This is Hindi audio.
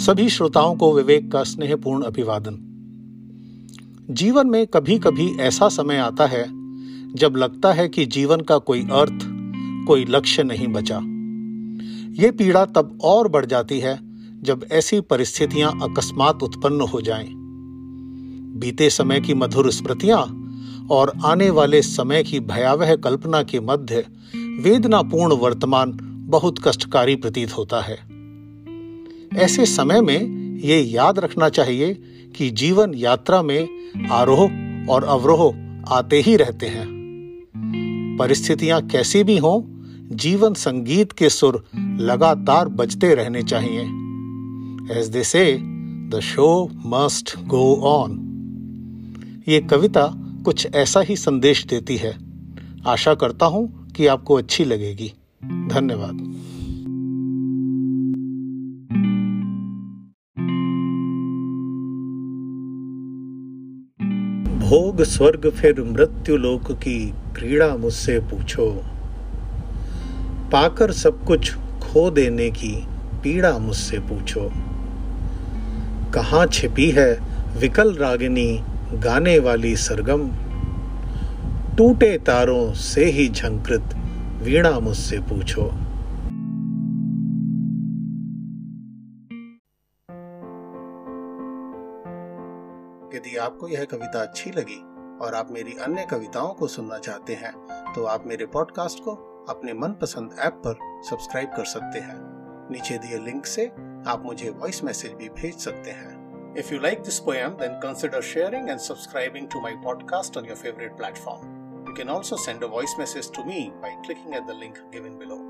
सभी श्रोताओं को विवेक का स्नेहपूर्ण अभिवादन। जीवन में कभी कभी ऐसा समय आता है, जब लगता है कि जीवन का कोई अर्थ, कोई लक्ष्य नहीं बचा। ये पीड़ा तब और बढ़ जाती है, जब ऐसी परिस्थितियाँ अकस्मात उत्पन्न हो जाएँ। बीते समय की मधुर स्मृतियाँ और आने वाले समय की भयावह कल्पना के मध्य वेदनापूर्ण वर्तमान बहुत कष्टकारी प्रतीत होता है। ऐसे समय में ये याद रखना चाहिए कि जीवन यात्रा में आरोह और अवरोह आते ही रहते हैं। परिस्थितियाँ कैसी भी हों, जीवन संगीत के सुर लगातार बजते रहने चाहिए। As they say the show must go on ये कविता कुछ ऐसा ही संदेश देती है। आशा करता हूँ कि आपको अच्छी लगेगी। धन्यवाद। भोग स्वर्ग फिर मृत्यु लोक की क्रीड़ा मुझसे पूछो। पाकर सब कुछ खो देने की पीड़ा मुझसे पूछो। कहाँ छिपी है विकल रागिनी गाने वाली सरगम? टूटे तारों से ही झंकृत वीणा मुझसे पूछो। यदि आपको यह कविता अच्छी लगी और आप मेरी अन्य कविताओं को सुनना चाहते हैं तो आप मेरे पॉडकास्ट को अपने मनपसंद ऐप पर सब्सक्राइब कर सकते हैं नीचे दिए लिंक से आप मुझे वॉइस मैसेज भी भेज सकते हैं If you like this poem, then consider sharing and subscribing to my podcast on your favorite platform. You can also send a voice message to me by clicking at the link given below.